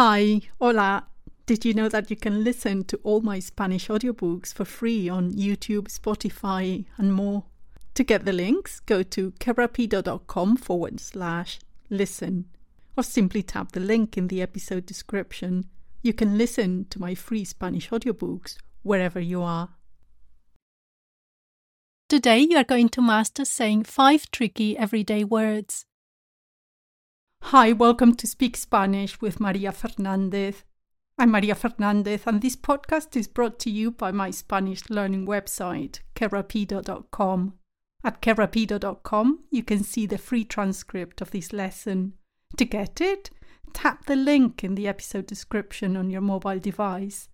Hi, hola. Did you know that you can listen to all my Spanish audiobooks for free on YouTube, Spotify, and more? To get the links, go to kerapido.com forward slash listen, or simply tap the link in the episode description. You can listen to my free Spanish audiobooks wherever you are. Today you are going to master saying five tricky everyday words. Hi, welcome to Speak Spanish with Maria Fernandez. I'm Maria Fernandez, and this podcast is brought to you by my Spanish learning website, kerapido.com. At kerapido.com, you can see the free transcript of this lesson. To get it, tap the link in the episode description on your mobile device.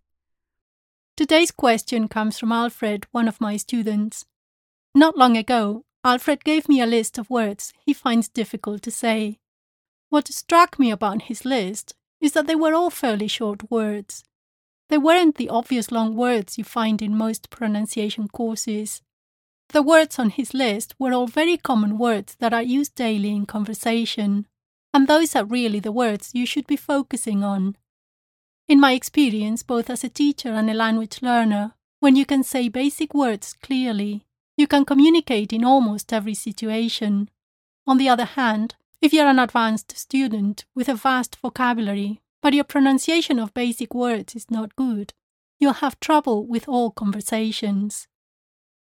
Today's question comes from Alfred, one of my students. Not long ago, Alfred gave me a list of words he finds difficult to say. What struck me about his list is that they were all fairly short words. They weren't the obvious long words you find in most pronunciation courses. The words on his list were all very common words that are used daily in conversation, and those are really the words you should be focusing on. In my experience, both as a teacher and a language learner, when you can say basic words clearly, you can communicate in almost every situation. On the other hand, if you're an advanced student with a vast vocabulary, but your pronunciation of basic words is not good, you'll have trouble with all conversations.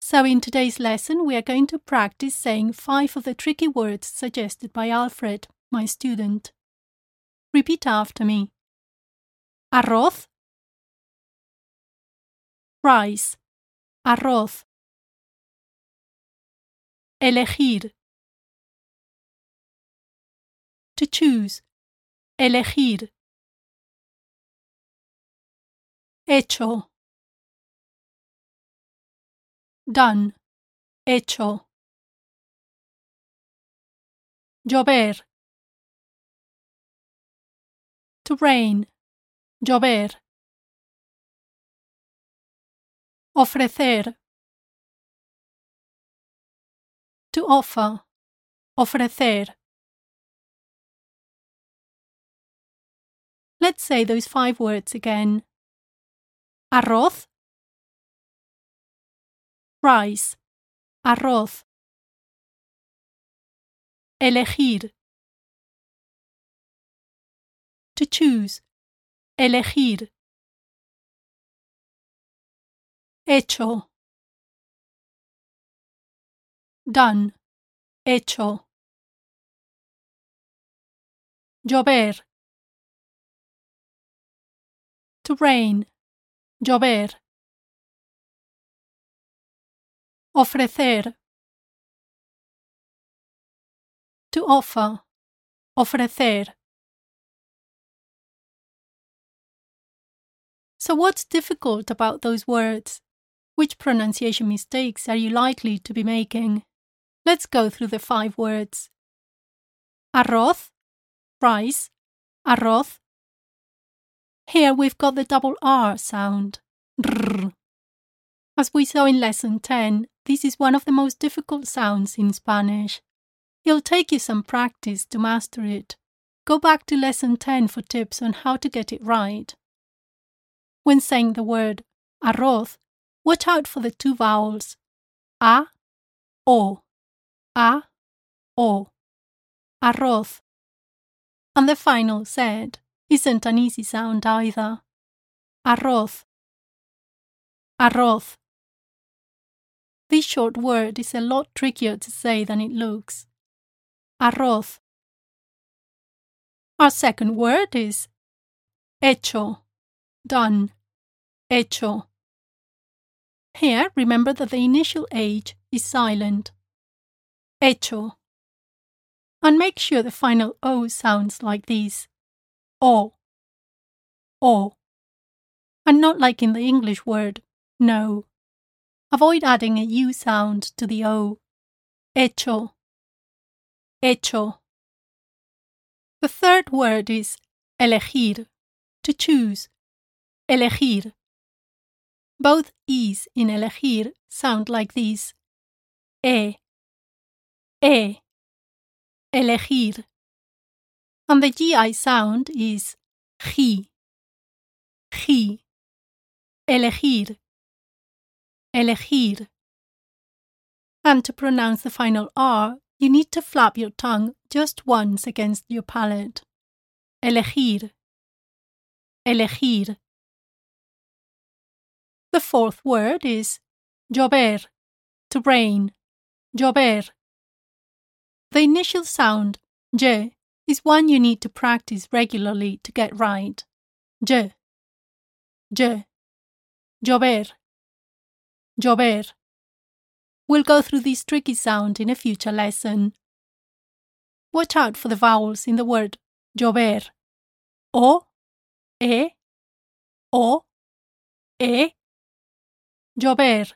So, in today's lesson, we are going to practice saying five of the tricky words suggested by Alfred, my student. Repeat after me. Arroz, rice, arroz, elegir, to choose, elegir. Hecho. Done. Hecho. Llover. To rain. Llover. Ofrecer. To offer. Ofrecer. Let's say those five words again. Arroz, rice, arroz. Elegir. To choose, elegir. Hecho. Done, hecho. Llover. To rain, llover. Ofrecer. To offer, ofrecer. So, what's difficult about those words? Which pronunciation mistakes are you likely to be making? Let's go through the five words arroz, rice, arroz, here we've got the double R sound. As we saw in lesson 10, this is one of the most difficult sounds in Spanish. It'll take you some practice to master it. Go back to lesson 10 for tips on how to get it right. When saying the word arroz, watch out for the two vowels a, o, a, o, arroz, and the final z isn't an easy sound either. Arroz. Arroz. This short word is a lot trickier to say than it looks. Arroz. Our second word is hecho, done, hecho. Here, remember that the initial H is silent. Hecho. And make sure the final O sounds like this o, o, and not like in the English word no. Avoid adding a U sound to the O. Hecho, hecho. The third word is elegir, to choose, elegir. Both E's in elegir sound like these. E, e, elegir and the GI sound is Gi. Gi. Elegir. Elegir. And to pronounce the final R, you need to flap your tongue just once against your palate. Elegir. Elegir. The fourth word is llover, to rain. Llover. The initial sound, j, is one you need to practice regularly to get right. J. J. Llover. Llover. We'll go through this tricky sound in a future lesson. Watch out for the vowels in the word llover. O, E, O, E. Llover.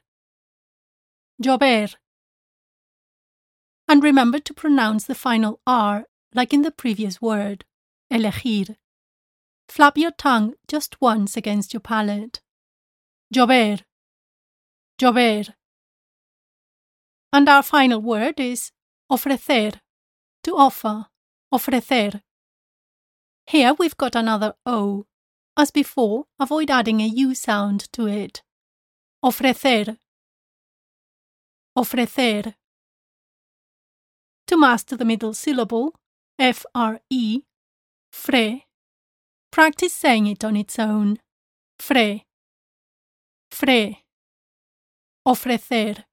Llover. And remember to pronounce the final R like in the previous word, elegir. Flap your tongue just once against your palate. Llover. Llover. And our final word is ofrecer, to offer, ofrecer. Here we've got another O. As before, avoid adding a U sound to it. Ofrecer. Ofrecer. To master the middle syllable, F R E, fre, practice saying it on its own. Fre. Fre. Ofrecer.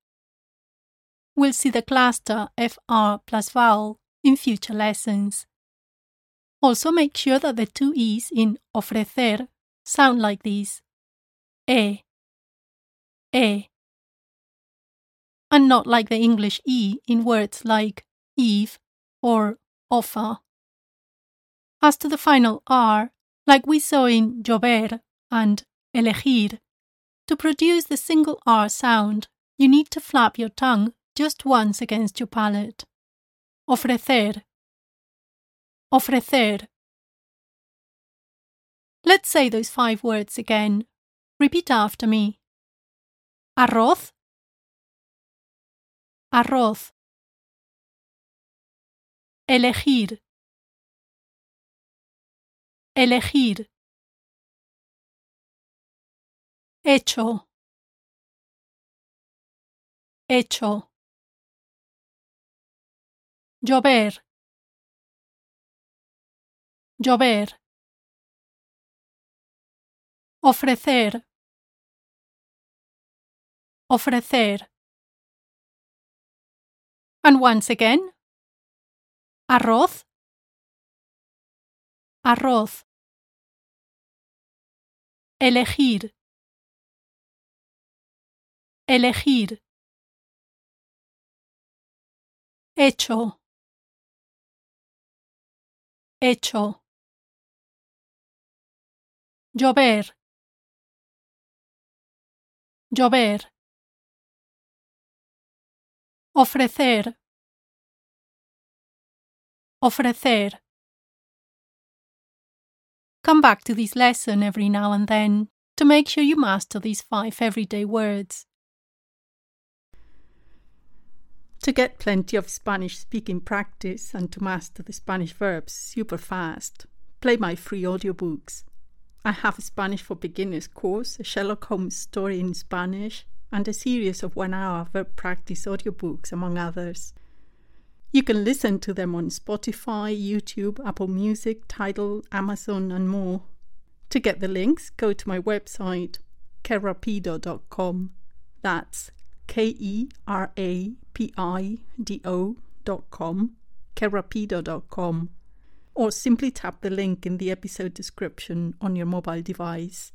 We'll see the cluster FR plus vowel in future lessons. Also make sure that the two E's in ofrecer sound like these. E. E. And not like the English E in words like Eve or offer. As to the final R, like we saw in llover and elegir, to produce the single R sound, you need to flap your tongue just once against your palate. Ofrecer. Ofrecer. Let's say those five words again. Repeat after me. Arroz. Arroz. Elegir. Elegir. Hecho. Hecho. Llover. Llover. Ofrecer. Ofrecer. And once again. Arroz. Arroz. Elegir. Elegir. Hecho. Hecho. Llover. Llover. Ofrecer. Ofrecer. Come back to this lesson every now and then to make sure you master these five everyday words. To get plenty of Spanish speaking practice and to master the Spanish verbs super fast, play my free audiobooks. I have a Spanish for Beginners course, a Sherlock Holmes story in Spanish, and a series of one hour verb practice audiobooks, among others. You can listen to them on Spotify, YouTube, Apple Music, Tidal, Amazon, and more. To get the links, go to my website, kerapido.com. That's K E R A P I D O dot com, dot com, or simply tap the link in the episode description on your mobile device.